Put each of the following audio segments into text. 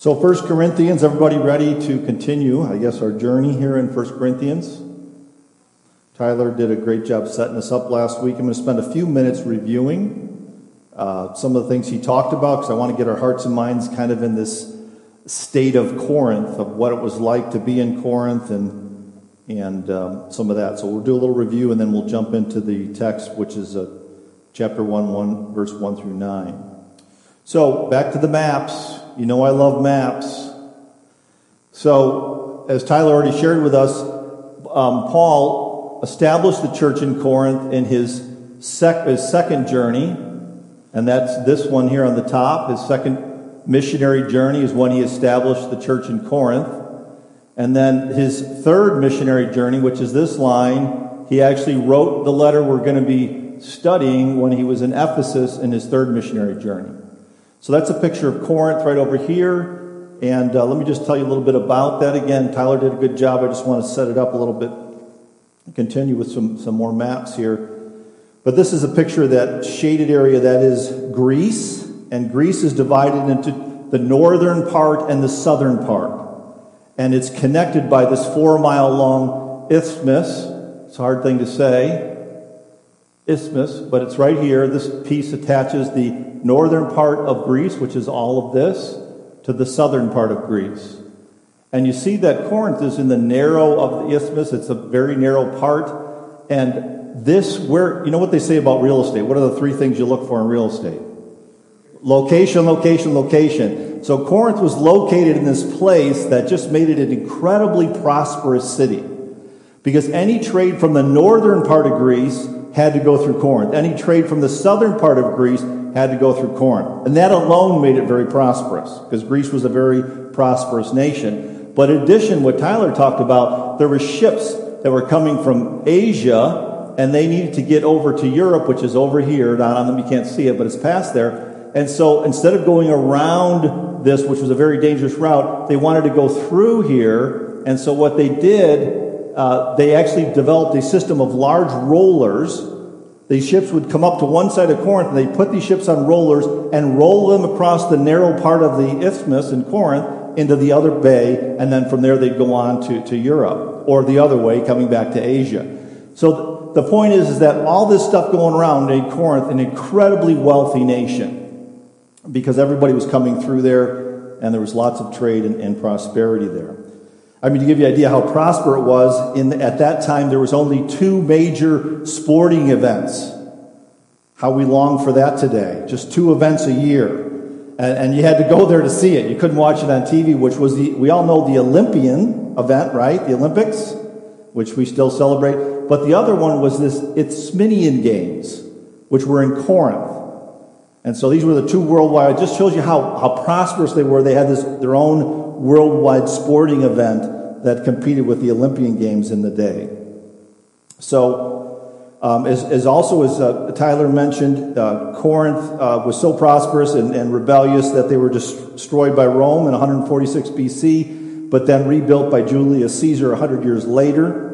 So, 1 Corinthians, everybody ready to continue, I guess, our journey here in 1 Corinthians? Tyler did a great job setting us up last week. I'm going to spend a few minutes reviewing uh, some of the things he talked about because I want to get our hearts and minds kind of in this state of Corinth, of what it was like to be in Corinth and, and um, some of that. So, we'll do a little review and then we'll jump into the text, which is uh, chapter 1, 1, verse 1 through 9. So, back to the maps. You know I love maps. So, as Tyler already shared with us, um, Paul established the church in Corinth in his, sec- his second journey, and that's this one here on the top. His second missionary journey is when he established the church in Corinth. And then his third missionary journey, which is this line, he actually wrote the letter we're going to be studying when he was in Ephesus in his third missionary journey. So that's a picture of Corinth right over here. And uh, let me just tell you a little bit about that again. Tyler did a good job. I just want to set it up a little bit. Continue with some, some more maps here. But this is a picture of that shaded area that is Greece. And Greece is divided into the northern part and the southern part. And it's connected by this four mile long isthmus. It's a hard thing to say. Isthmus, but it's right here. This piece attaches the northern part of Greece, which is all of this, to the southern part of Greece. And you see that Corinth is in the narrow of the isthmus. It's a very narrow part. And this, where, you know what they say about real estate? What are the three things you look for in real estate? Location, location, location. So Corinth was located in this place that just made it an incredibly prosperous city. Because any trade from the northern part of Greece had to go through Corinth. Any trade from the southern part of Greece had to go through Corinth. And that alone made it very prosperous, because Greece was a very prosperous nation. But in addition, what Tyler talked about, there were ships that were coming from Asia, and they needed to get over to Europe, which is over here. Down on them, you can't see it, but it's past there. And so instead of going around this, which was a very dangerous route, they wanted to go through here. And so what they did, uh, they actually developed a system of large rollers these ships would come up to one side of Corinth, and they'd put these ships on rollers and roll them across the narrow part of the isthmus in Corinth into the other bay, and then from there they'd go on to, to Europe, or the other way, coming back to Asia. So the point is, is that all this stuff going around made Corinth an incredibly wealthy nation because everybody was coming through there, and there was lots of trade and, and prosperity there. I mean, to give you an idea how prosperous it was, in, at that time there was only two major sporting events. How we long for that today. Just two events a year. And, and, you had to go there to see it. You couldn't watch it on TV, which was the, we all know the Olympian event, right? The Olympics, which we still celebrate. But the other one was this Isthmian Games, which were in Corinth. And so these were the two worldwide. It just shows you how, how prosperous they were. They had this, their own worldwide sporting event that competed with the Olympian Games in the day. So, um, as, as, also as uh, Tyler mentioned, uh, Corinth uh, was so prosperous and, and, rebellious that they were destroyed by Rome in 146 BC, but then rebuilt by Julius Caesar 100 years later.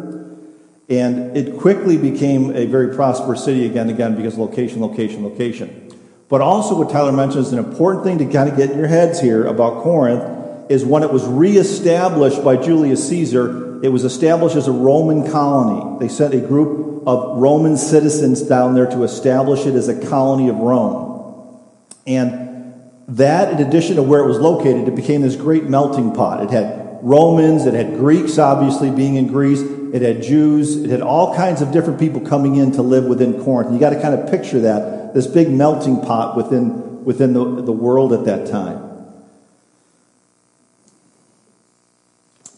And it quickly became a very prosperous city again, again, because location, location, location. But also, what Tyler mentions, an important thing to kind of get in your heads here about Corinth is when it was reestablished by Julius Caesar, it was established as a Roman colony. They sent a group of Roman citizens down there to establish it as a colony of Rome. And that, in addition to where it was located, it became this great melting pot. It had Romans, it had Greeks, obviously, being in Greece, it had Jews, it had all kinds of different people coming in to live within Corinth. You got to kind of picture that, this big melting pot within, within the, the world at that time.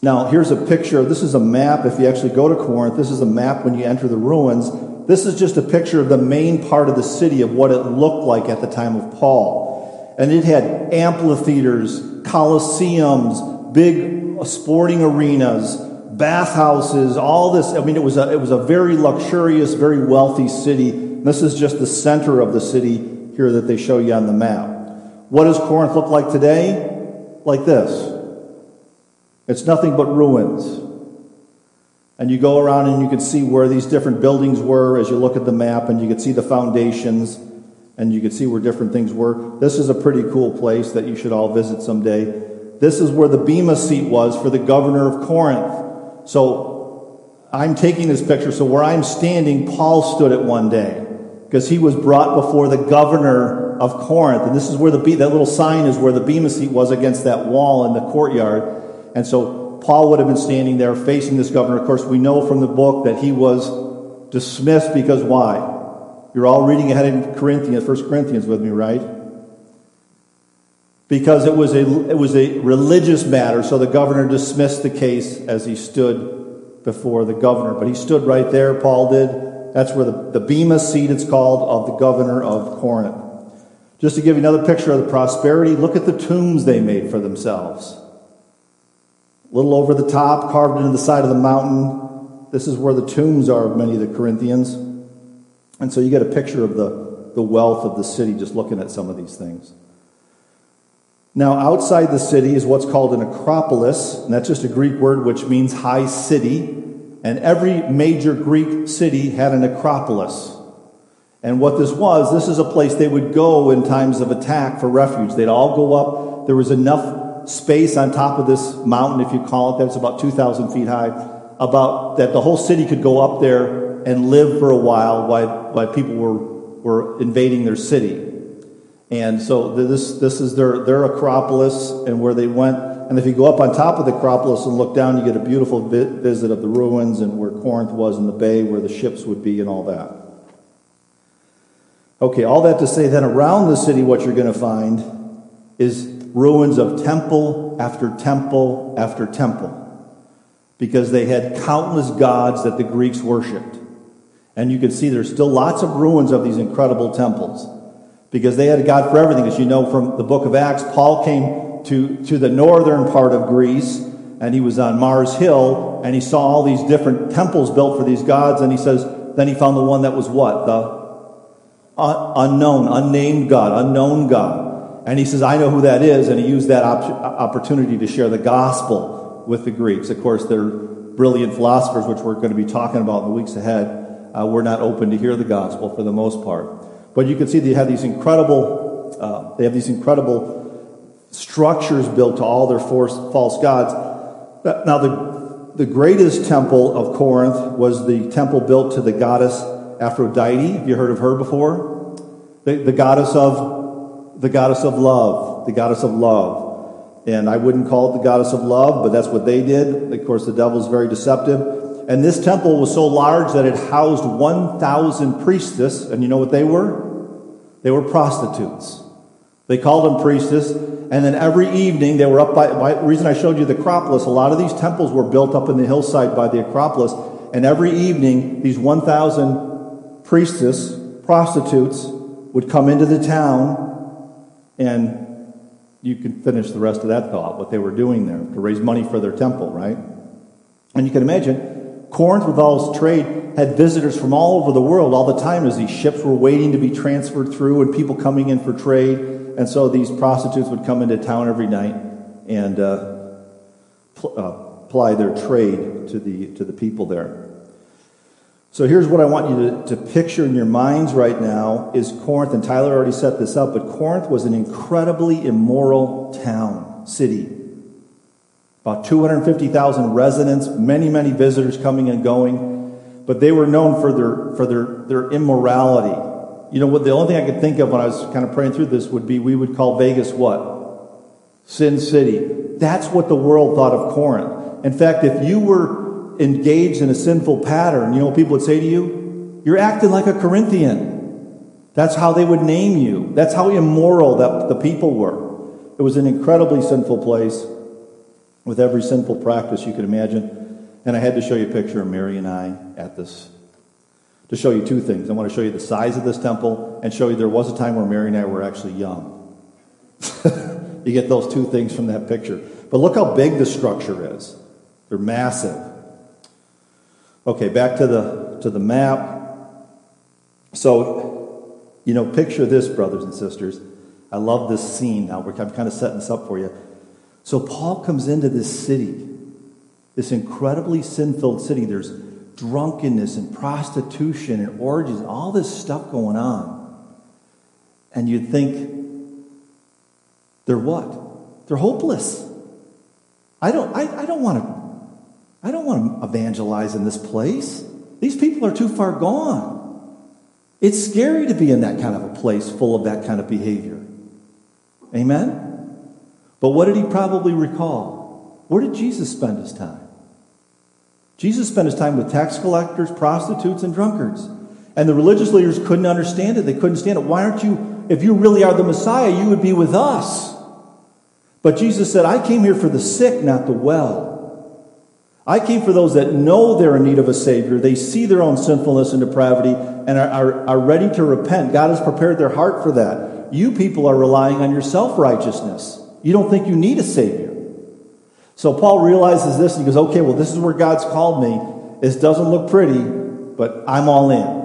Now, here's a picture. This is a map. If you actually go to Corinth, this is a map when you enter the ruins. This is just a picture of the main part of the city of what it looked like at the time of Paul. And it had amphitheaters, coliseums, big sporting arenas, bathhouses, all this. I mean, it was a, it was a very luxurious, very wealthy city. This is just the center of the city here that they show you on the map. What does Corinth look like today? Like this. It's nothing but ruins. And you go around and you can see where these different buildings were as you look at the map, and you can see the foundations, and you can see where different things were. This is a pretty cool place that you should all visit someday. This is where the Bema seat was for the governor of Corinth. So I'm taking this picture. So where I'm standing, Paul stood it one day because he was brought before the governor of Corinth. And this is where the, that little sign is where the Bema seat was against that wall in the courtyard. And so Paul would have been standing there facing this governor. Of course, we know from the book that he was dismissed because why? You're all reading ahead in Corinthians, First Corinthians with me, right? Because it was a it was a religious matter, so the governor dismissed the case as he stood before the governor. But he stood right there, Paul did. That's where the, the Bema seat, it's called, of the governor of Corinth. Just to give you another picture of the prosperity, look at the tombs they made for themselves. A little over the top, carved into the side of the mountain. This is where the tombs are of many of the Corinthians. And so you get a picture of the, the wealth of the city just looking at some of these things. Now, outside the city is what's called an acropolis, and that's just a Greek word which means high city. And every major Greek city had an acropolis. And what this was, this is a place they would go in times of attack for refuge. They'd all go up. There was enough space on top of this mountain, if you call it, that's about 2,000 feet high, about that the whole city could go up there and live for a while while, while people were, were invading their city. And so this, this is their, their Acropolis and where they went. And if you go up on top of the Acropolis and look down, you get a beautiful vi- visit of the ruins and where Corinth was in the bay, where the ships would be, and all that. Okay, all that to say, then around the city, what you're going to find is ruins of temple after temple after temple because they had countless gods that the Greeks worshiped. And you can see there's still lots of ruins of these incredible temples because they had a God for everything. As you know from the book of Acts, Paul came to, to the northern part of Greece and he was on Mars Hill and he saw all these different temples built for these gods. And he says, then he found the one that was what? The unknown, unnamed God, unknown God. And he says, I know who that is. And he used that op- opportunity to share the gospel with the Greeks. Of course, they're brilliant philosophers, which we're going to be talking about in the weeks ahead. Uh, we're not open to hear the gospel for the most part. But you can see they have these incredible, uh, they have these incredible structures built to all their false gods. Now, the, the greatest temple of Corinth was the temple built to the goddess Aphrodite. Have you heard of her before? The, the goddess of the goddess of love, the goddess of love. And I wouldn't call it the goddess of love, but that's what they did. Of course, the devil's very deceptive. And this temple was so large that it housed 1,000 priestess, and you know what they were? They were prostitutes. They called them priestess, and then every evening they were up by, by the reason I showed you the Acropolis, a lot of these temples were built up in the hillside by the Acropolis, and every evening these 1,000 priestess, prostitutes, would come into the town and you can finish the rest of that thought, what they were doing there to raise money for their temple, right? And you can imagine, Corinth, with all its trade, had visitors from all over the world all the time as these ships were waiting to be transferred through and people coming in for trade. And so these prostitutes would come into town every night and uh, pl- uh, ply their trade to the, to the people there. So here's what I want you to, to picture in your minds right now is Corinth, and Tyler already set this up, but Corinth was an incredibly immoral town, city. About 250,000 residents, many, many visitors coming and going, but they were known for their, for their, their immorality. You know what, the only thing I could think of when I was kind of praying through this would be we would call Vegas what? Sin City. That's what the world thought of Corinth. In fact, if you were engaged in a sinful pattern, you know what people would say to you? You're acting like a Corinthian. That's how they would name you. That's how immoral that the people were. It was an incredibly sinful place with every sinful practice you could imagine. And I had to show you a picture of Mary and I at this to show you two things. I want to show you the size of this temple and show you there was a time where Mary and I were actually young. you get those two things from that picture. But look how big the structure is. They're massive. Okay, back to the to the map. So, you know, picture this, brothers and sisters. I love this scene now. I'm kind of setting this up for you. So Paul comes into this city, this incredibly sin-filled city. There's drunkenness and prostitution and orgies all this stuff going on. And you'd think, they're what? They're hopeless. I don't, I, I don't want to, I don't want to evangelize in this place. These people are too far gone. It's scary to be in that kind of a place full of that kind of behavior. Amen? But what did he probably recall? Where did Jesus spend his time? Jesus spent his time with tax collectors, prostitutes, and drunkards. And the religious leaders couldn't understand it. They couldn't stand it. Why aren't you, if you really are the Messiah, you would be with us. But Jesus said, I came here for the sick, not the well. I came for those that know they're in need of a Savior. They see their own sinfulness and depravity and are, are, are ready to repent. God has prepared their heart for that. You people are relying on your self righteousness. You don't think you need a Savior. So Paul realizes this and he goes, okay, well, this is where God's called me. This doesn't look pretty, but I'm all in.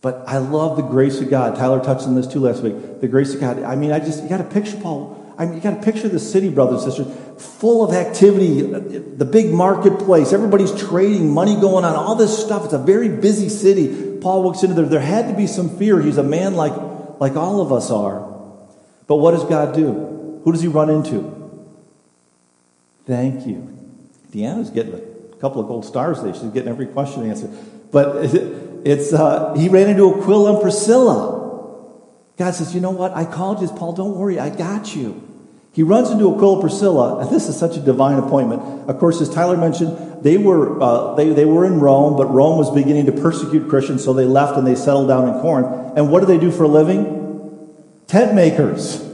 But I love the grace of God. Tyler touched on this too last week. The grace of God. I mean, I just, you got to picture Paul I mean, you got to picture the city, brothers and sisters, full of activity, the big marketplace, everybody's trading, money going on, all this stuff. It's a very busy city. Paul walks into there. There had to be some fear. He's a man like, like all of us are. But what does God do? Who does he run into? Thank you. Deanna's getting a couple of gold stars there. She's getting every question answered. But it's, uh, he ran into Aquila and Priscilla. God says, You know what? I called you, Paul. Don't worry. I got you. He runs into Aquila and Priscilla, and this is such a divine appointment. Of course, as Tyler mentioned, they were, uh, they, they were in Rome, but Rome was beginning to persecute Christians, so they left and they settled down in Corinth. And what do they do for a living? Tent makers.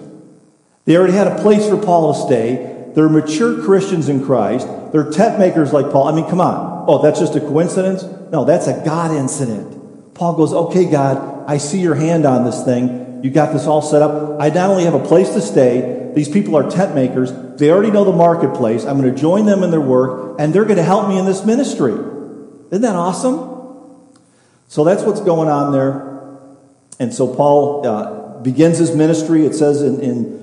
They already had a place for Paul to stay. They're mature Christians in Christ. They're tent makers like Paul. I mean, come on. Oh, that's just a coincidence? No, that's a God incident. Paul goes, Okay, God, I see your hand on this thing. You got this all set up. I not only have a place to stay, these people are tent makers. They already know the marketplace. I'm going to join them in their work, and they're going to help me in this ministry. Isn't that awesome? So that's what's going on there. And so Paul uh, begins his ministry. It says in, in,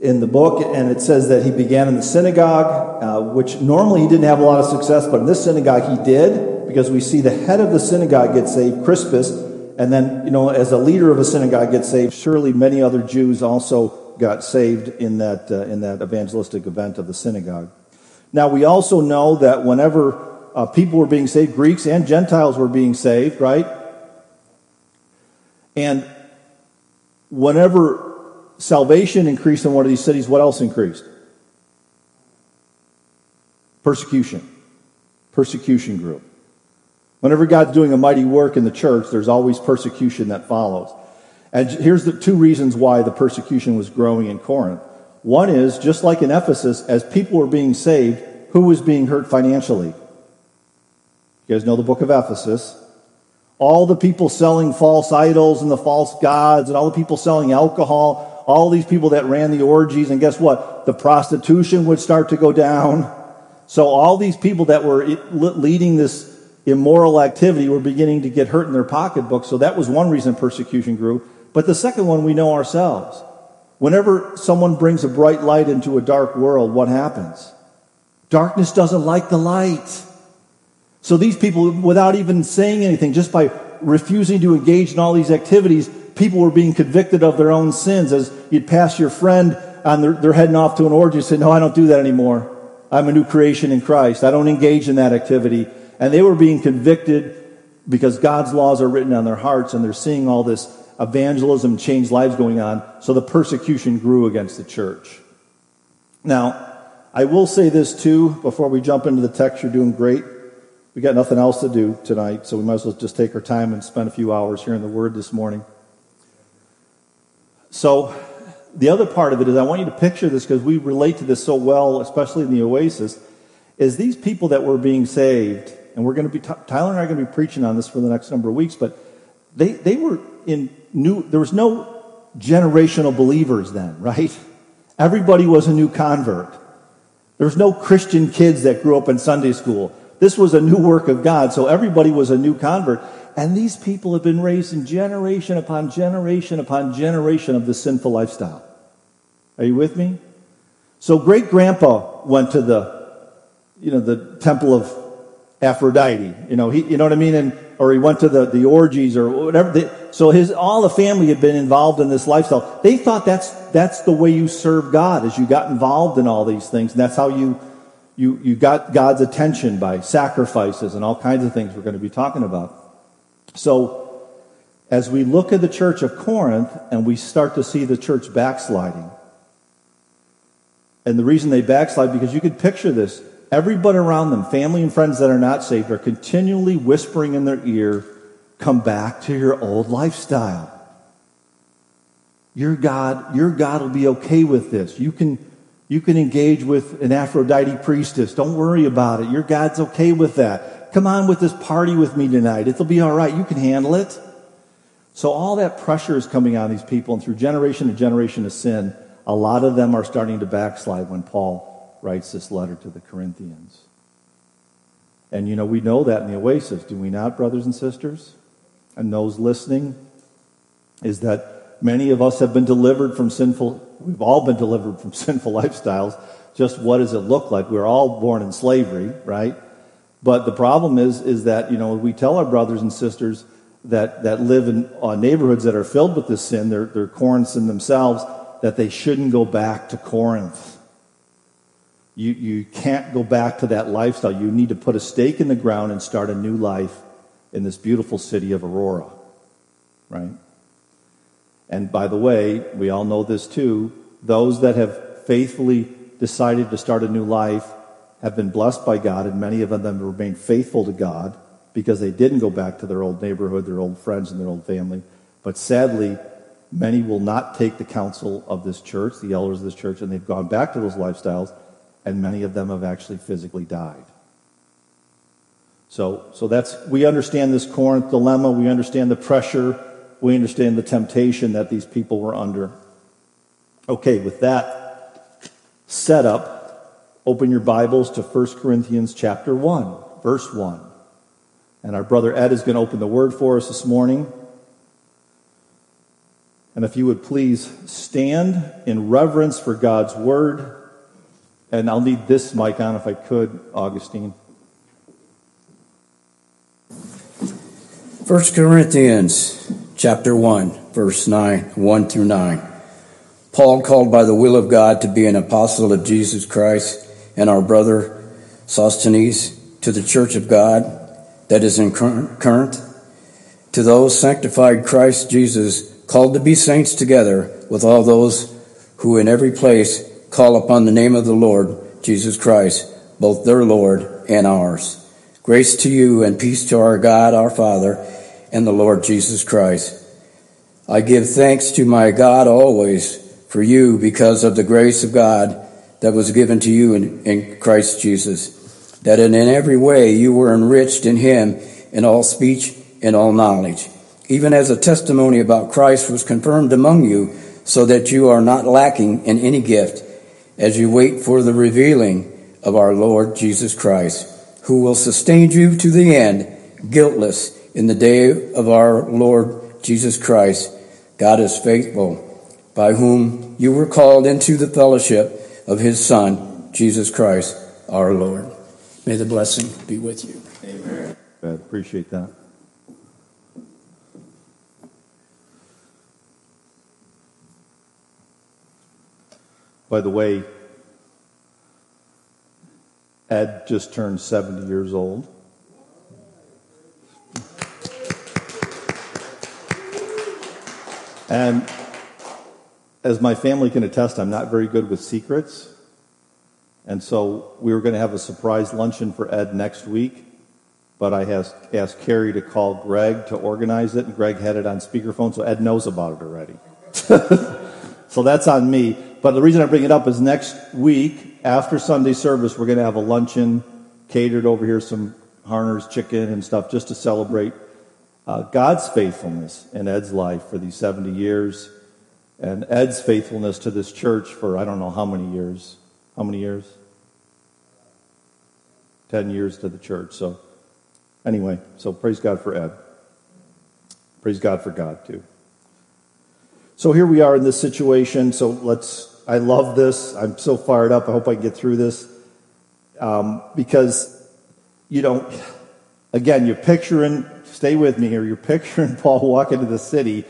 in, the book, and it says that he began in the synagogue, uh, which normally he didn't have a lot of success, but in this synagogue he did, because we see the head of the synagogue get saved, Crispus and then, you know, as a leader of a synagogue gets saved, surely many other Jews also got saved in that, uh, in that evangelistic event of the synagogue. Now, we also know that whenever uh, people were being saved, Greeks and Gentiles were being saved, right? And whenever salvation increased in one of these cities, what else increased? Persecution. Persecution grew. Whenever God's doing a mighty work in the church, there's always persecution that follows. And here's the two reasons why the persecution was growing in Corinth. One is, just like in Ephesus, as people were being saved, who was being hurt financially? You guys know the book of Ephesus. All the people selling false idols and the false gods, and all the people selling alcohol, all these people that ran the orgies, and guess what? The prostitution would start to go down. So all these people that were leading this immoral activity were beginning to get hurt in their pocketbook. So that was one reason persecution grew. But the second one we know ourselves. Whenever someone brings a bright light into a dark world, what happens? Darkness doesn't like the light. So these people, without even saying anything, just by refusing to engage in all these activities, people were being convicted of their own sins. As you'd pass your friend and they're, heading off to an orgy, you say, No, I don't do that anymore. I'm a new creation in Christ. I don't engage in that activity. And they were being convicted because God's laws are written on their hearts and they're seeing all this evangelism, change lives going on. So the persecution grew against the church. Now, I will say this too before we jump into the text. You're doing great. We got nothing else to do tonight, so we might as well just take our time and spend a few hours hearing the word this morning. So, the other part of it is I want you to picture this because we relate to this so well, especially in the Oasis, is these people that were being saved and we're going to be, Tyler and I are going to be preaching on this for the next number of weeks, but they, they were in new, there was no generational believers then, right? Everybody was a new convert. There was no Christian kids that grew up in Sunday school. This was a new work of God, so everybody was a new convert. And these people have been raised in generation upon generation upon generation of the sinful lifestyle. Are you with me? So great grandpa went to the, you know, the temple of Aphrodite. You know, he, you know what I mean? And, or he went to the, the orgies or whatever. They, so his, all the family had been involved in this lifestyle. They thought that's, that's the way you serve God, as you got involved in all these things. And that's how you, you, you got God's attention by sacrifices and all kinds of things we're going to be talking about. So, as we look at the church of Corinth and we start to see the church backsliding, and the reason they backslide, because you could picture this. Everybody around them, family and friends that are not saved, are continually whispering in their ear, come back to your old lifestyle. Your God, your God will be okay with this. You can, you can engage with an Aphrodite priestess. Don't worry about it. Your God's okay with that. Come on with this party with me tonight. It'll be all right. You can handle it. So all that pressure is coming on these people, and through generation to generation of sin, a lot of them are starting to backslide when Paul writes this letter to the Corinthians. And you know, we know that in the Oasis, do we not, brothers and sisters? And those listening, is that many of us have been delivered from sinful, we've all been delivered from sinful lifestyles. Just what does it look like? We're all born in slavery, right? But the problem is, is that, you know, we tell our brothers and sisters that, that live in uh, neighborhoods that are filled with this sin, they're, they're Corinths in themselves, that they shouldn't go back to Corinth. You, you can't go back to that lifestyle. You need to put a stake in the ground and start a new life in this beautiful city of Aurora. Right? And by the way, we all know this too. Those that have faithfully decided to start a new life have been blessed by God, and many of them remained faithful to God because they didn't go back to their old neighborhood, their old friends, and their old family. But sadly, Many will not take the counsel of this church, the elders of this church, and they've gone back to those lifestyles, and many of them have actually physically died. So, so that's, we understand this Corinth dilemma. We understand the pressure. We understand the temptation that these people were under. Okay, with that setup, open your Bibles to 1 Corinthians chapter 1, verse 1. And our brother Ed is going to open the word for us this morning. And if you would please stand in reverence for God's word. And I'll need this mic on if I could, Augustine. 1 Corinthians chapter 1, verse 9, 1 through 9. Paul, called by the will of God to be an apostle of Jesus Christ, and our brother Sosthenes, to the church of God that is in Corinth, to those sanctified Christ Jesus called to be saints together with all those who in every place call upon the name of the Lord Jesus Christ, both their Lord and ours. Grace to you and peace to our God, our Father, and the Lord Jesus Christ. I give thanks to my God always for you because of the grace of God that was given to you in, in Christ Jesus, that in in every way you were enriched in him in all speech and all knowledge even as a testimony about Christ was confirmed among you, so that you are not lacking in any gift as you wait for the revealing of our Lord Jesus Christ, who will sustain you to the end, guiltless in the day of our Lord Jesus Christ. God is faithful, by whom you were called into the fellowship of his Son, Jesus Christ, our Lord. May the blessing be with you. Amen. I appreciate that. By the way, Ed just turned 70 years old. And as my family can attest, I'm not very good with secrets. And so we were going to have a surprise luncheon for Ed next week. But I asked, asked Carrie to call Greg to organize it, and Greg had it on speakerphone, so Ed knows about it already. so that's on me. But the reason I bring it up is next week, after Sunday service, we're going to have a luncheon catered over here, some Harner's chicken and stuff, just to celebrate uh, God's faithfulness in Ed's life for these 70 years and Ed's faithfulness to this church for I don't know how many years. How many years? 10 years to the church. So, anyway, so praise God for Ed. Praise God for God, too. So here we are in this situation. So let's I love this. I'm so fired up. I hope I can get through this. Um, because you know, again, you're picturing, stay with me here, you're picturing Paul walking to the city,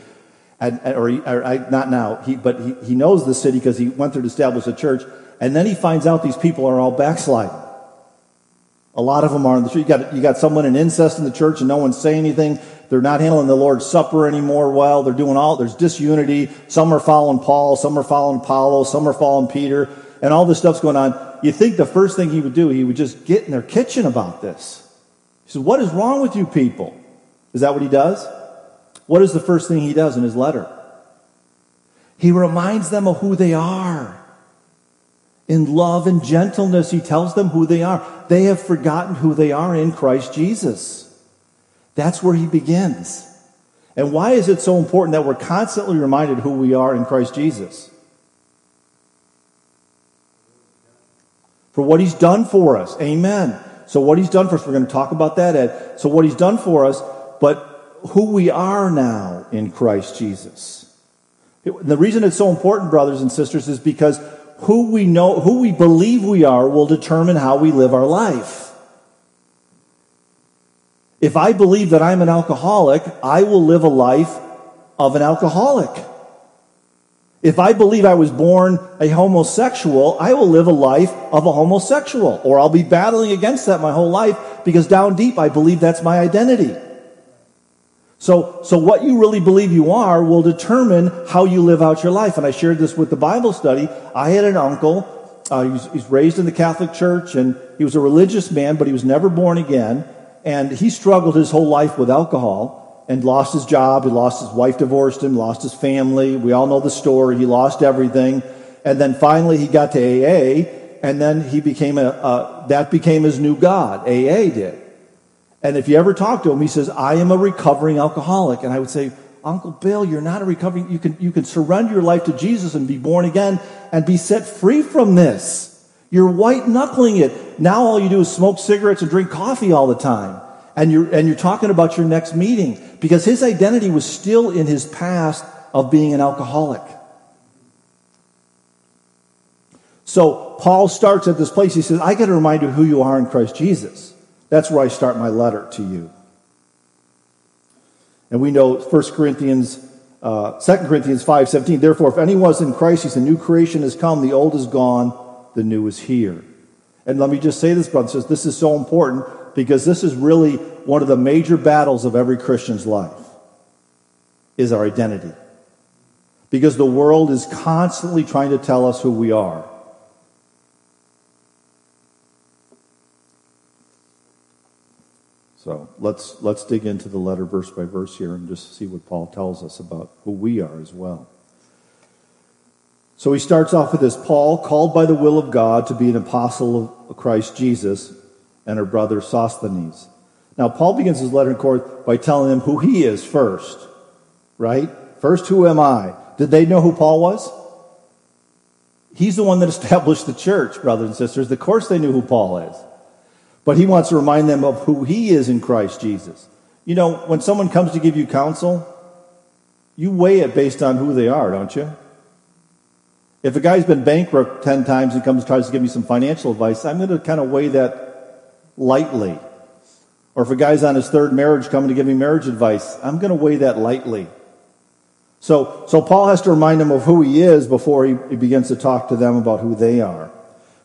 and, or, or I, not now, he, but he, he knows the city because he went there to establish a church, and then he finds out these people are all backsliding. A lot of them are in the church. You got, you got someone in incest in the church and no one's saying anything. They're not handling the Lord's Supper anymore well. They're doing all, there's disunity. Some are following Paul, some are following Apollo, some are following Peter, and all this stuff's going on. You think the first thing he would do, he would just get in their kitchen about this. He says, What is wrong with you people? Is that what he does? What is the first thing he does in his letter? He reminds them of who they are. In love and gentleness, he tells them who they are. They have forgotten who they are in Christ Jesus. That's where he begins. And why is it so important that we're constantly reminded who we are in Christ Jesus? For what he's done for us. Amen. So what he's done for us, we're going to talk about that, Ed. So what he's done for us, but who we are now in Christ Jesus. The reason it's so important, brothers and sisters, is because who we know, who we believe we are will determine how we live our life. If I believe that I'm an alcoholic, I will live a life of an alcoholic. If I believe I was born a homosexual, I will live a life of a homosexual, or I'll be battling against that my whole life because down deep I believe that's my identity. So, so what you really believe you are will determine how you live out your life. And I shared this with the Bible study. I had an uncle. Uh, he was, he's raised in the Catholic Church, and he was a religious man, but he was never born again. And he struggled his whole life with alcohol and lost his job. He lost his wife, divorced him, lost his family. We all know the story. He lost everything. And then finally he got to AA, and then he became a, that became his new God. AA did. And if you ever talk to him, he says, I am a recovering alcoholic. And I would say, Uncle Bill, you're not a recovering, you can, you can surrender your life to Jesus and be born again and be set free from this. You're white knuckling it. Now all you do is smoke cigarettes and drink coffee all the time. And you're, and you're talking about your next meeting because his identity was still in his past of being an alcoholic. So Paul starts at this place. He says, I got to remind you who you are in Christ Jesus. That's where I start my letter to you. And we know 1 Corinthians, uh, 2 Corinthians 5.17, Therefore, if anyone is in Christ, he's a new creation has come, the old is gone, the new is here. And let me just say this, brothers, this is so important because this is really one of the major battles of every Christian's life is our identity. Because the world is constantly trying to tell us who we are. So let's, let's dig into the letter verse by verse here and just see what Paul tells us about who we are as well. So he starts off with this Paul, called by the will of God to be an apostle of Christ Jesus, and her brother Sosthenes. Now, Paul begins his letter in Corinth by telling them who he is first, right? First, who am I? Did they know who Paul was? He's the one that established the church, brothers and sisters. Of course, they knew who Paul is. But he wants to remind them of who he is in Christ Jesus. You know, when someone comes to give you counsel, you weigh it based on who they are, don't you? If a guy's been bankrupt 10 times and comes and tries to give me some financial advice, I'm going to kind of weigh that lightly. Or if a guy's on his third marriage coming to give me marriage advice, I'm going to weigh that lightly. So, so Paul has to remind them of who he is before he, he begins to talk to them about who they are.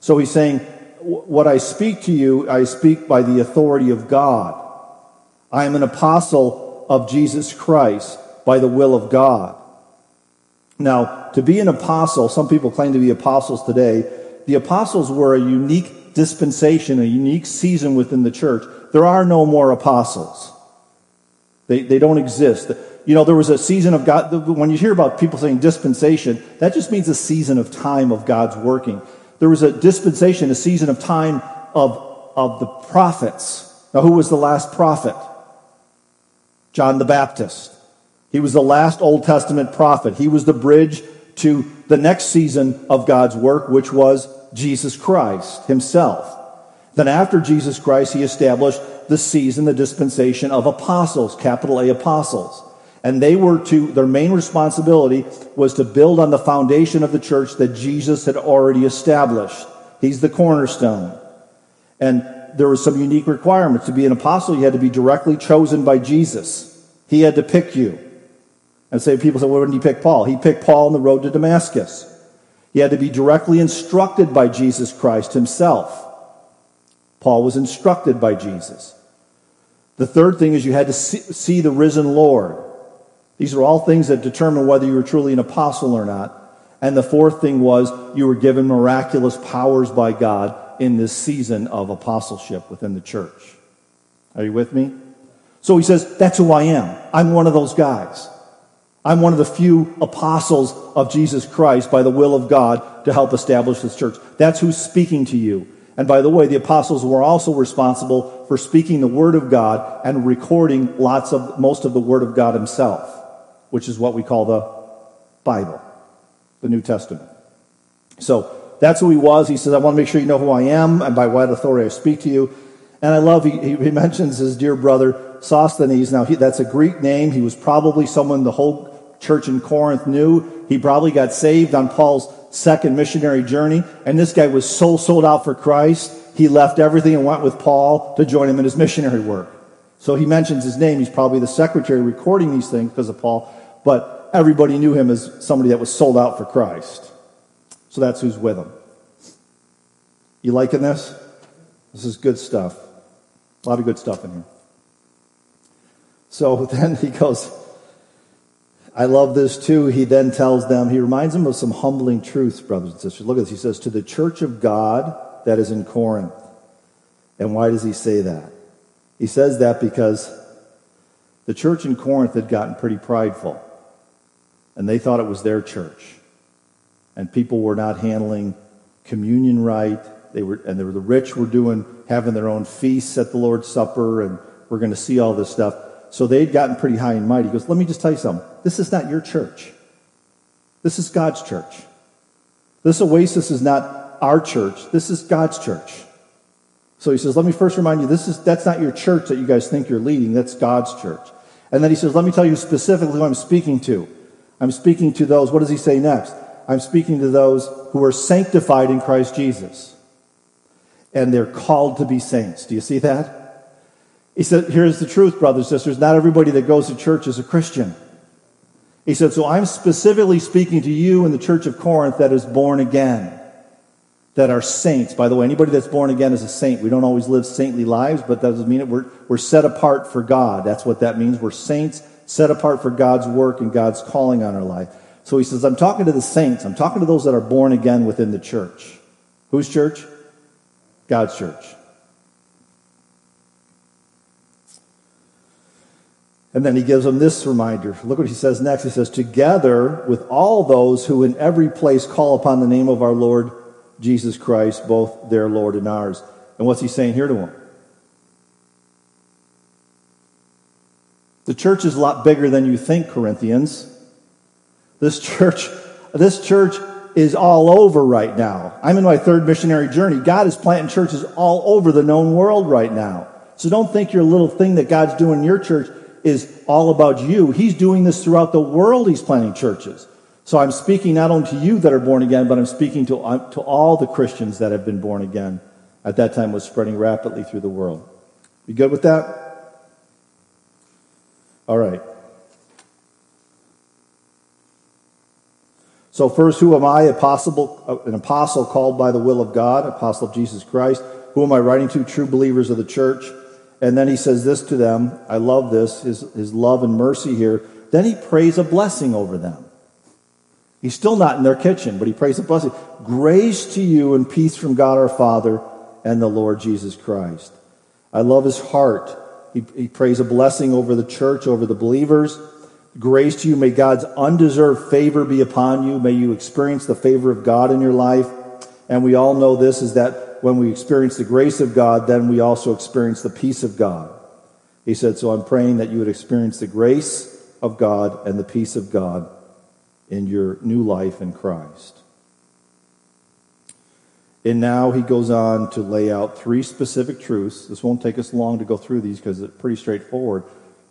So he's saying, what I speak to you, I speak by the authority of God. I am an apostle of Jesus Christ by the will of God. Now, to be an apostle, some people claim to be apostles today. The apostles were a unique dispensation, a unique season within the church. There are no more apostles. They, they don't exist. You know, there was a season of God. When you hear about people saying dispensation, that just means a season of time of God's working. There was a dispensation, a season of time of, of the prophets. Now, who was the last prophet? John the Baptist. He was the last Old Testament prophet. He was the bridge to the next season of God's work, which was Jesus Christ himself. Then after Jesus Christ, he established the season, the dispensation of apostles, capital A apostles. And they were to, their main responsibility was to build on the foundation of the church that Jesus had already established. He's the cornerstone. And there were some unique requirements. To be an apostle, you had to be directly chosen by Jesus. He had to pick you. And say people say, well, when did he pick Paul? He picked Paul on the road to Damascus. He had to be directly instructed by Jesus Christ himself. Paul was instructed by Jesus. The third thing is you had to see the risen Lord. These are all things that determine whether you were truly an apostle or not. And the fourth thing was you were given miraculous powers by God in this season of apostleship within the church. Are you with me? So he says, That's who I am. I'm one of those guys. I'm one of the few apostles of Jesus Christ by the will of God to help establish this church. That's who's speaking to you. And by the way, the apostles were also responsible for speaking the word of God and recording lots of, most of the word of God himself, which is what we call the Bible, the New Testament. So that's who he was. He says, I want to make sure you know who I am and by what authority I speak to you. And I love, he, he mentions his dear brother Sosthenes. Now, he, that's a Greek name. He was probably someone the whole church in Corinth knew. He probably got saved on Paul's second missionary journey. And this guy was so sold out for Christ, he left everything and went with Paul to join him in his missionary work. So he mentions his name. He's probably the secretary recording these things because of Paul. But everybody knew him as somebody that was sold out for Christ. So that's who's with him. You liking this? This is good stuff. A lot of good stuff in here. So then he goes, I love this too. He then tells them, he reminds them of some humbling truths, brothers and sisters. Look at this. He says, To the church of God that is in Corinth. And why does he say that? He says that because the church in Corinth had gotten pretty prideful. And they thought it was their church. And people were not handling communion right. They were, and were, the rich were doing, having their own feasts at the Lord's Supper, and we're going to see all this stuff. So they'd gotten pretty high and mighty. He goes, Let me just tell you something. This is not your church. This is God's church. This oasis is not our church. This is God's church. So he says, Let me first remind you, this is that's not your church that you guys think you're leading. That's God's church. And then he says, Let me tell you specifically who I'm speaking to. I'm speaking to those, what does he say next? I'm speaking to those who are sanctified in Christ Jesus. And they're called to be saints. Do you see that? He said, Here's the truth, brothers and sisters. Not everybody that goes to church is a Christian. He said, So I'm specifically speaking to you in the church of Corinth that is born again, that are saints. By the way, anybody that's born again is a saint. We don't always live saintly lives, but that doesn't mean it. We're, we're set apart for God. That's what that means. We're saints set apart for God's work and God's calling on our life. So he says, I'm talking to the saints. I'm talking to those that are born again within the church. Whose church? God's church. And then he gives them this reminder. Look what he says next. He says, Together with all those who in every place call upon the name of our Lord Jesus Christ, both their Lord and ours. And what's he saying here to them? The church is a lot bigger than you think, Corinthians. This church, this church is all over right now. I'm in my third missionary journey. God is planting churches all over the known world right now. So don't think your little thing that God's doing in your church is all about you. He's doing this throughout the world. He's planting churches. So I'm speaking not only to you that are born again, but I'm speaking to, uh, to all the Christians that have been born again. At that time was spreading rapidly through the world. You good with that? All right. So first, who am I? Apostle, uh, an apostle called by the will of God, apostle of Jesus Christ. Who am I writing to? True believers of the church. And then he says this to them. I love this, his, his love and mercy here. Then he prays a blessing over them. He's still not in their kitchen, but he prays a blessing. Grace to you and peace from God our Father and the Lord Jesus Christ. I love his heart. He, he prays a blessing over the church, over the believers. Grace to you. May God's undeserved favor be upon you. May you experience the favor of God in your life. And we all know this is that when we experience the grace of God, then we also experience the peace of God. He said, So I'm praying that you would experience the grace of God and the peace of God in your new life in Christ. And now he goes on to lay out three specific truths. This won't take us long to go through these because it's pretty straightforward.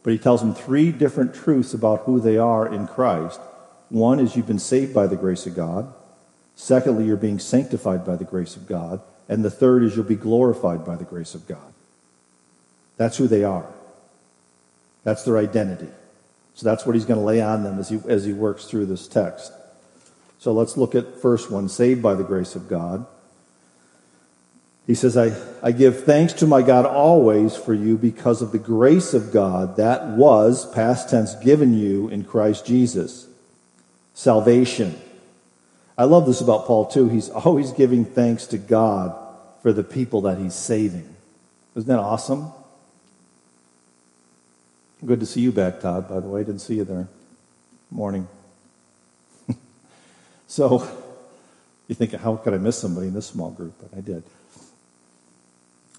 But he tells them three different truths about who they are in Christ. One is you've been saved by the grace of God. Secondly, you're being sanctified by the grace of God. And the third is you'll be glorified by the grace of God. That's who they are. That's their identity. So that's what he's going to lay on them as he, as he works through this text. So let's look at first one saved by the grace of God. He says, I, I give thanks to my God always for you because of the grace of God that was, past tense, given you in Christ Jesus. Salvation. I love this about Paul too. He's always giving thanks to God for the people that he's saving. Isn't that awesome? Good to see you back, Todd, by the way. Didn't see you there. Morning. so, you think, how could I miss somebody in this small group? But I did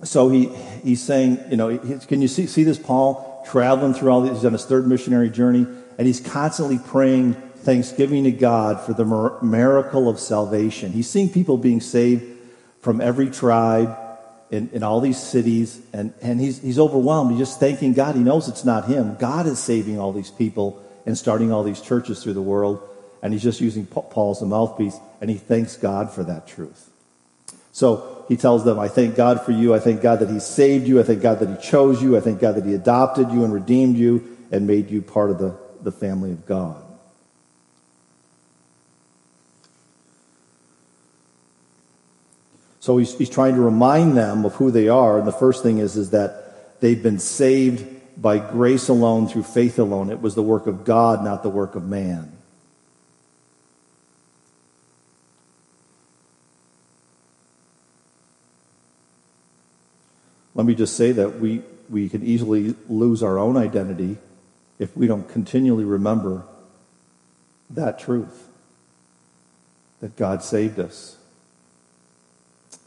so he, he's saying, you know, can you see, see this Paul traveling through all these, he's on his third missionary journey, and he's constantly praying thanksgiving to God for the miracle of salvation. He's seeing people being saved from every tribe in, in all these cities, and, and he's, he's overwhelmed. He's just thanking God. He knows it's not him. God is saving all these people and starting all these churches through the world, and he's just using Paul as a mouthpiece, and he thanks God for that truth. So he tells them, I thank God for you. I thank God that he saved you. I thank God that he chose you. I thank God that he adopted you and redeemed you and made you part of the, the family of God. So he's, he's trying to remind them of who they are. And the first thing is, is that they've been saved by grace alone through faith alone. It was the work of God, not the work of man. Let me just say that we, we can easily lose our own identity if we don't continually remember that truth that God saved us.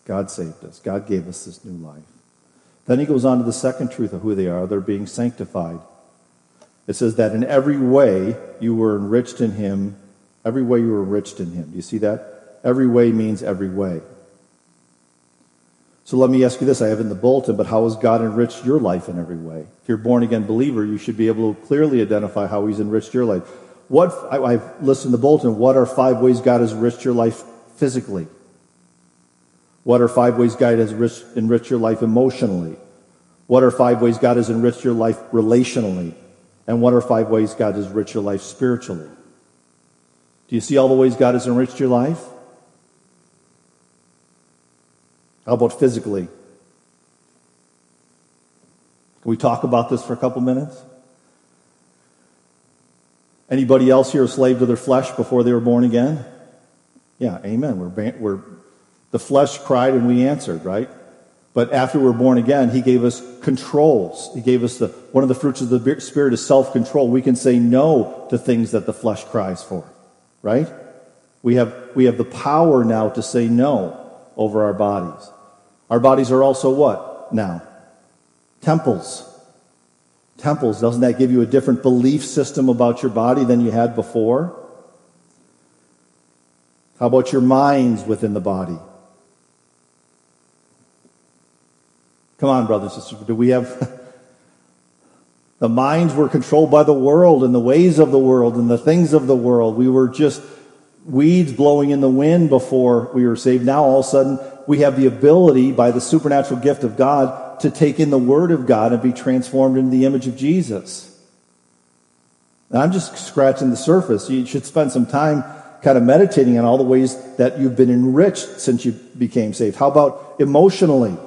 God saved us. God gave us this new life. Then he goes on to the second truth of who they are they're being sanctified. It says that in every way you were enriched in him. Every way you were enriched in him. Do you see that? Every way means every way. So let me ask you this. I have in the bulletin, but how has God enriched your life in every way? If you're a born again believer, you should be able to clearly identify how he's enriched your life. What, I, have listed in the bulletin, what are five ways God has enriched your life physically? What are five ways God has enriched, enriched your life emotionally? What are five ways God has enriched your life relationally? And what are five ways God has enriched your life spiritually? Do you see all the ways God has enriched your life? How about physically? Can we talk about this for a couple minutes? Anybody else here a slave to their flesh before they were born again? Yeah, amen. We're, we're, the flesh cried and we answered, right? But after we're born again, he gave us controls. He gave us the, one of the fruits of the Spirit is self control. We can say no to things that the flesh cries for, right? We have, we have the power now to say no over our bodies. Our bodies are also what now? Temples. Temples. Doesn't that give you a different belief system about your body than you had before? How about your minds within the body? Come on, brothers and sisters. Do we have. the minds were controlled by the world and the ways of the world and the things of the world. We were just weeds blowing in the wind before we were saved. Now, all of a sudden, we have the ability, by the supernatural gift of God, to take in the Word of God and be transformed into the image of Jesus. I'm just scratching the surface. You should spend some time kind of meditating on all the ways that you've been enriched since you became saved. How about emotionally?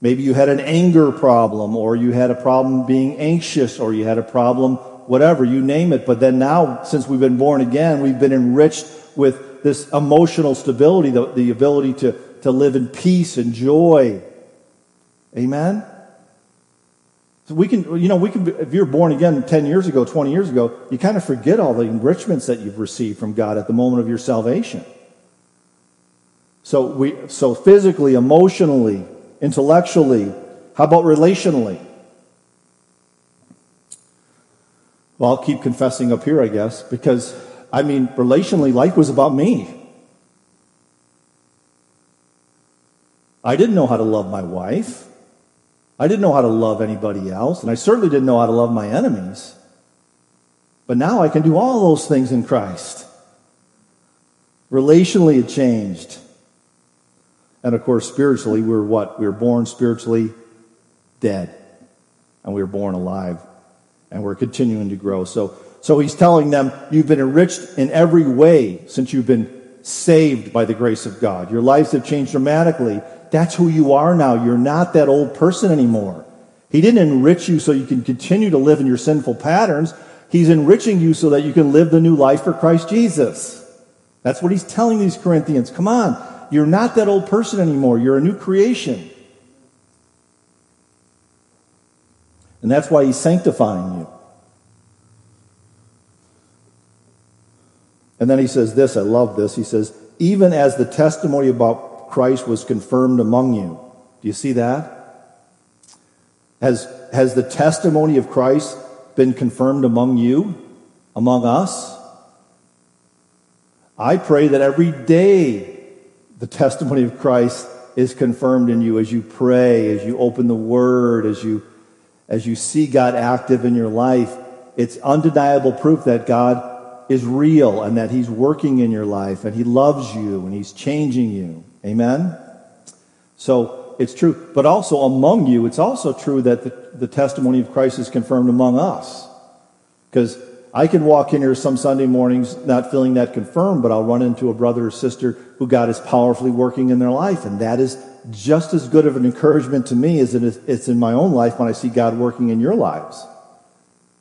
Maybe you had an anger problem, or you had a problem being anxious, or you had a problem, whatever, you name it. But then now, since we've been born again, we've been enriched with this emotional stability, the, the ability to, to live in peace and joy. Amen? So we can, you know, we can, if you're born again 10 years ago, 20 years ago, you kind of forget all the enrichments that you've received from God at the moment of your salvation. So we, so physically, emotionally, intellectually, how about relationally? Well, I'll keep confessing up here, I guess, because I mean, relationally, life was about me. I didn't know how to love my wife. I didn't know how to love anybody else. And I certainly didn't know how to love my enemies. But now I can do all those things in Christ. Relationally, it changed. And of course, spiritually, we were what? We were born spiritually dead. And we were born alive. And we're continuing to grow. So, so he's telling them, you've been enriched in every way since you've been saved by the grace of God. Your lives have changed dramatically. That's who you are now. You're not that old person anymore. He didn't enrich you so you can continue to live in your sinful patterns. He's enriching you so that you can live the new life for Christ Jesus. That's what he's telling these Corinthians. Come on. You're not that old person anymore. You're a new creation. And that's why he's sanctifying you. And then he says this, I love this. He says, even as the testimony about Christ was confirmed among you. Do you see that? Has, has the testimony of Christ been confirmed among you, among us? I pray that every day the testimony of Christ is confirmed in you as you pray, as you open the Word, as you, as you see God active in your life. It's undeniable proof that God is real and that He's working in your life and He loves you and He's changing you. Amen? So it's true. But also among you, it's also true that the, the testimony of Christ is confirmed among us. Because I can walk in here some Sunday mornings not feeling that confirmed, but I'll run into a brother or sister who God is powerfully working in their life. And that is just as good of an encouragement to me as it is, in my own life when I see God working in your lives.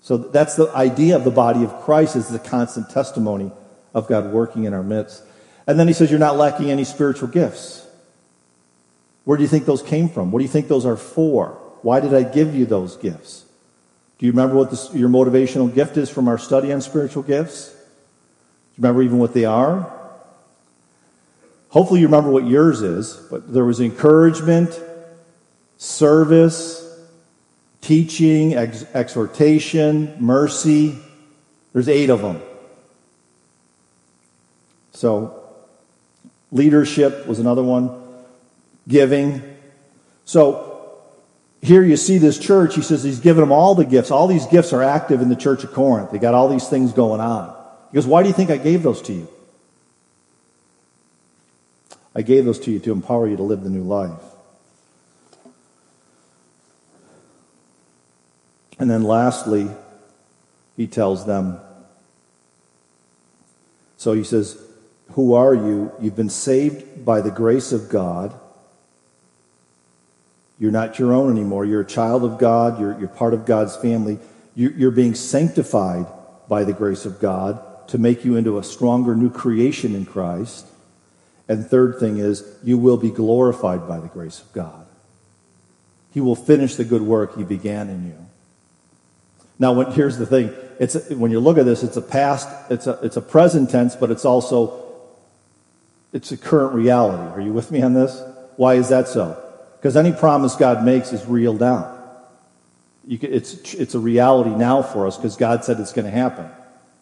So that's the idea of the body of Christ is the constant testimony of God working in our midst. And then he says, You're not lacking any spiritual gifts. Where do you think those came from? What do you think those are for? Why did I give you those gifts? Do you remember what this, your motivational gift is from our study on spiritual gifts? Do you remember even what they are? Hopefully, you remember what yours is, but there was encouragement, service, teaching, ex- exhortation, mercy. There's eight of them. So, leadership was another one, giving. So, here you see this church. He says he's given them all the gifts. All these gifts are active in the church of Corinth. They got all these things going on. He goes, Why do you think I gave those to you? I gave those to you to empower you to live the new life. And then lastly, he tells them, so he says, Who are you? You've been saved by the grace of God. You're not your own anymore. You're a child of God. You're, you're part of God's family. You're, you're being sanctified by the grace of God to make you into a stronger new creation in Christ. And third thing is, you will be glorified by the grace of God. He will finish the good work he began in you. Now, when, here's the thing: it's when you look at this, it's a past, it's a it's a present tense, but it's also it's a current reality. Are you with me on this? Why is that so? Because any promise God makes is real down. Can, it's it's a reality now for us because God said it's going to happen.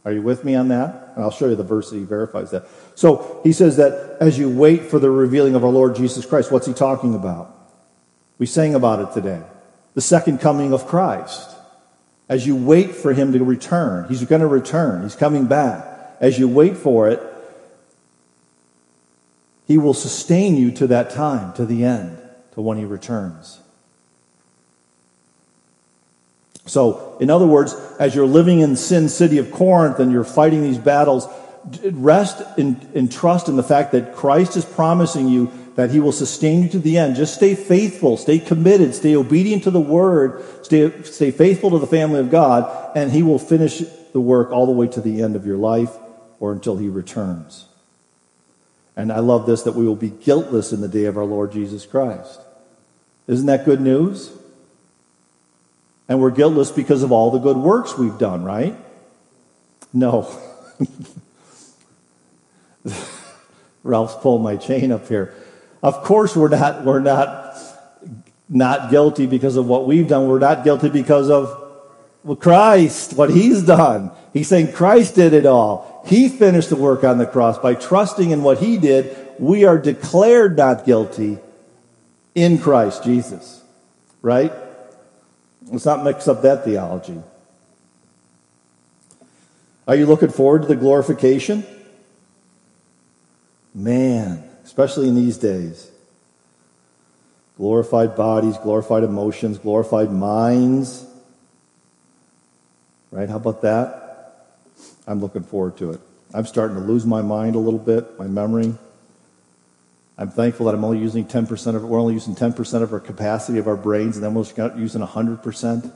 Are you with me on that? And I'll show you the verse that he verifies that. So he says that as you wait for the revealing of our Lord Jesus Christ, what's he talking about? We sang about it today. The second coming of Christ as you wait for him to return. He's going to return, he's coming back. As you wait for it, he will sustain you to that time, to the end, to when he returns. So, in other words, as you're living in sin city of Corinth and you're fighting these battles, rest and trust in the fact that Christ is promising you that he will sustain you to the end. Just stay faithful, stay committed, stay obedient to the word, stay, stay faithful to the family of God, and he will finish the work all the way to the end of your life or until he returns. And I love this that we will be guiltless in the day of our Lord Jesus Christ. Isn't that good news? And we're guiltless because of all the good works we've done, right? No. Ralph's pulling my chain up here. Of course, we're not, we're not, not guilty because of what we've done. We're not guilty because of Christ, what he's done. He's saying Christ did it all. He finished the work on the cross. By trusting in what he did, we are declared not guilty in Christ Jesus. Right? Let's not mix up that theology. Are you looking forward to the glorification? Man, especially in these days. Glorified bodies, glorified emotions, glorified minds. Right? How about that? I'm looking forward to it. I'm starting to lose my mind a little bit, my memory. I'm thankful that I'm only using 10% of it. We're only using 10% of our capacity of our brains, and then we're using 100%.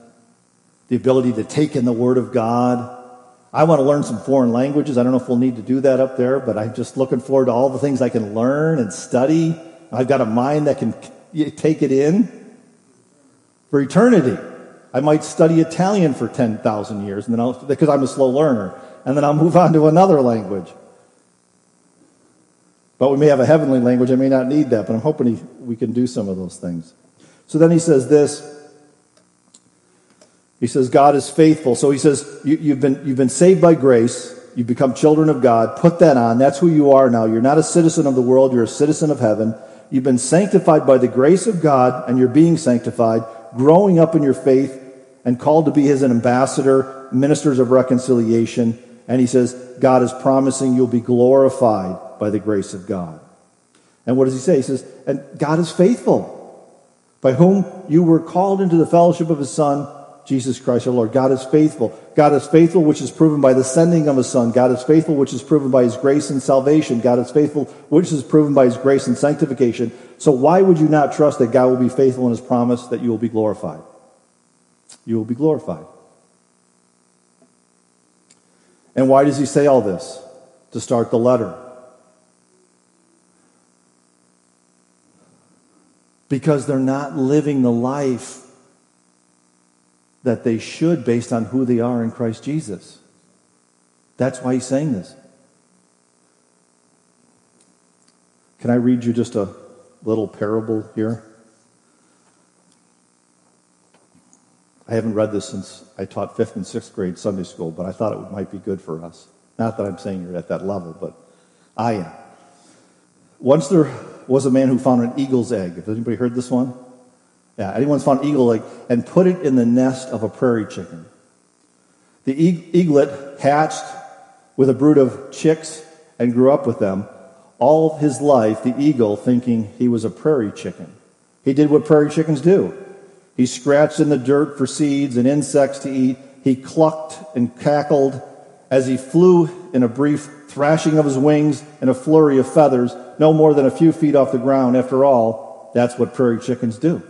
The ability to take in the Word of God. I want to learn some foreign languages. I don't know if we'll need to do that up there, but I'm just looking forward to all the things I can learn and study. I've got a mind that can take it in for eternity. I might study Italian for 10,000 years, and then I'll, because I'm a slow learner, and then I'll move on to another language. But we may have a heavenly language. I may not need that, but I'm hoping he, we can do some of those things. So then he says this. He says, God is faithful. So he says, you, have been, you've been saved by grace. You've become children of God. Put that on. That's who you are now. You're not a citizen of the world. You're a citizen of heaven. You've been sanctified by the grace of God, and you're being sanctified, growing up in your faith, and called to be his ambassador, ministers of reconciliation. And he says, God is promising you'll be glorified by the grace of God. And what does he say? He says, and God is faithful, by whom you were called into the fellowship of his Son, Jesus Christ our Lord. God is faithful. God is faithful, which is proven by the sending of his Son. God is faithful, which is proven by his grace and salvation. God is faithful, which is proven by his grace and sanctification. So why would you not trust that God will be faithful in his promise that you will be glorified? You will be glorified. And why does he say all this? To start the letter. Because they're not living the life that they should based on who they are in Christ Jesus. That's why he's saying this. Can I read you just a little parable here? I haven't read this since I taught fifth and sixth grade Sunday school, but I thought it might be good for us. Not that I'm saying you're at that level, but I am. Once there was a man who found an eagle's egg. Has anybody heard this one? Yeah, anyone's found an eagle egg and put it in the nest of a prairie chicken. The eaglet hatched with a brood of chicks and grew up with them. All his life, the eagle thinking he was a prairie chicken. He did what prairie chickens do. He scratched in the dirt for seeds and insects to eat. He clucked and cackled as he flew in a brief thrashing of his wings and a flurry of feathers, no more than a few feet off the ground. After all, that's what prairie chickens do.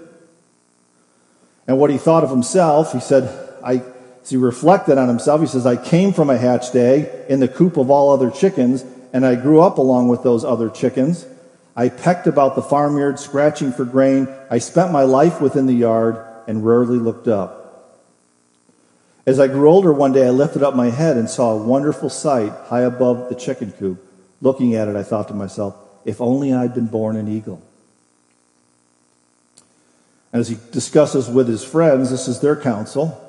And what he thought of himself, he said, I, as he reflected on himself, he says, I came from a hatched egg in the coop of all other chickens, and I grew up along with those other chickens. I pecked about the farmyard, scratching for grain. I spent my life within the yard and rarely looked up. As I grew older, one day I lifted up my head and saw a wonderful sight high above the chicken coop. Looking at it, I thought to myself, if only I'd been born an eagle. As he discusses with his friends, this is their counsel.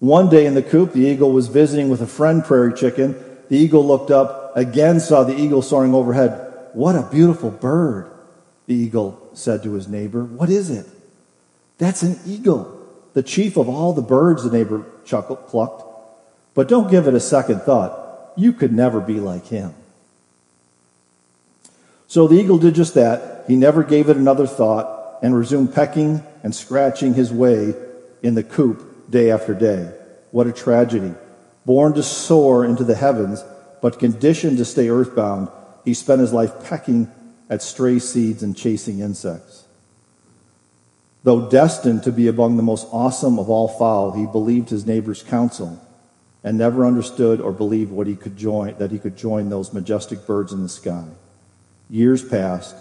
One day in the coop, the eagle was visiting with a friend prairie chicken. The eagle looked up, again saw the eagle soaring overhead. What a beautiful bird, the eagle said to his neighbor. What is it? That's an eagle the chief of all the birds, the neighbor chuckled, clucked. But don't give it a second thought. You could never be like him. So the eagle did just that. He never gave it another thought and resumed pecking and scratching his way in the coop day after day. What a tragedy. Born to soar into the heavens, but conditioned to stay earthbound, he spent his life pecking at stray seeds and chasing insects. Though destined to be among the most awesome of all fowl, he believed his neighbor's counsel and never understood or believed what he could join, that he could join those majestic birds in the sky. Years passed,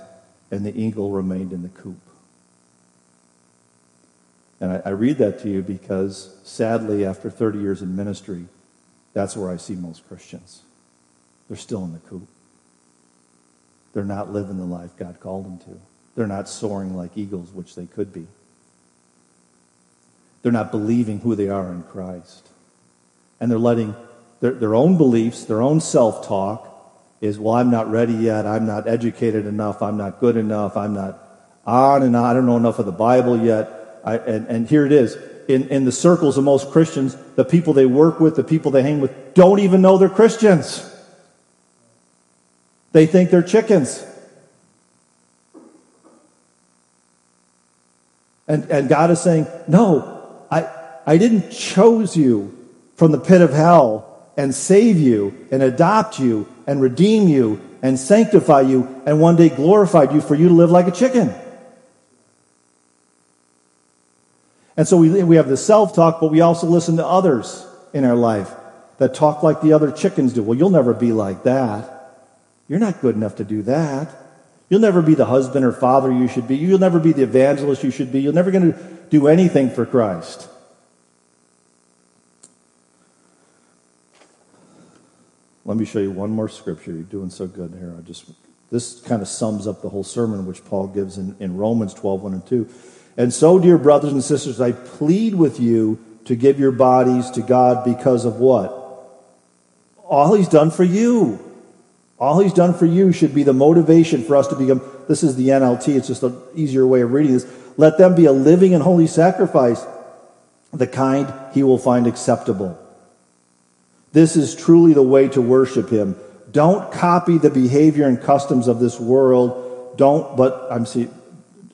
and the eagle remained in the coop. And I, I read that to you because, sadly, after 30 years in ministry, that's where I see most Christians. They're still in the coop. They're not living the life God called them to. They're not soaring like eagles, which they could be. They're not believing who they are in Christ. And they're letting their, their own beliefs, their own self talk is, well, I'm not ready yet. I'm not educated enough. I'm not good enough. I'm not on and on. I don't know enough of the Bible yet. I, and, and here it is. In, in the circles of most Christians, the people they work with, the people they hang with, don't even know they're Christians. They think they're chickens. And, and God is saying, No, I, I didn't choose you from the pit of hell and save you and adopt you and redeem you and sanctify you and one day glorified you for you to live like a chicken. And so we, we have the self talk, but we also listen to others in our life that talk like the other chickens do. Well, you'll never be like that. You're not good enough to do that. You'll never be the husband or father you should be. You'll never be the evangelist you should be. You're never going to do anything for Christ. Let me show you one more scripture. You're doing so good here. I just this kind of sums up the whole sermon which Paul gives in, in Romans 12, 1 and 2. And so, dear brothers and sisters, I plead with you to give your bodies to God because of what? All he's done for you. All he's done for you should be the motivation for us to become. This is the NLT, it's just an easier way of reading this. Let them be a living and holy sacrifice, the kind he will find acceptable. This is truly the way to worship him. Don't copy the behavior and customs of this world. Don't, but I'm see,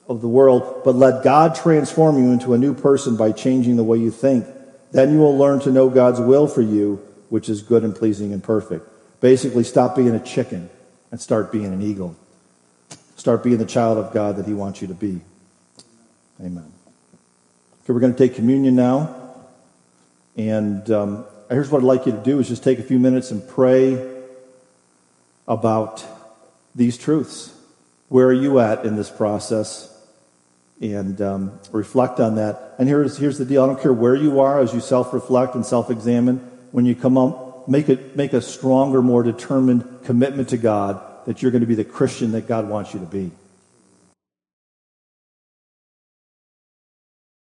of the world, but let God transform you into a new person by changing the way you think. Then you will learn to know God's will for you, which is good and pleasing and perfect. Basically, stop being a chicken and start being an eagle. Start being the child of God that He wants you to be. Amen. Okay, we're going to take communion now. And um, here's what I'd like you to do is just take a few minutes and pray about these truths. Where are you at in this process? And um, reflect on that. And here's, here's the deal I don't care where you are as you self reflect and self examine. When you come up, make, it, make a stronger, more determined commitment to God that you're going to be the Christian that God wants you to be.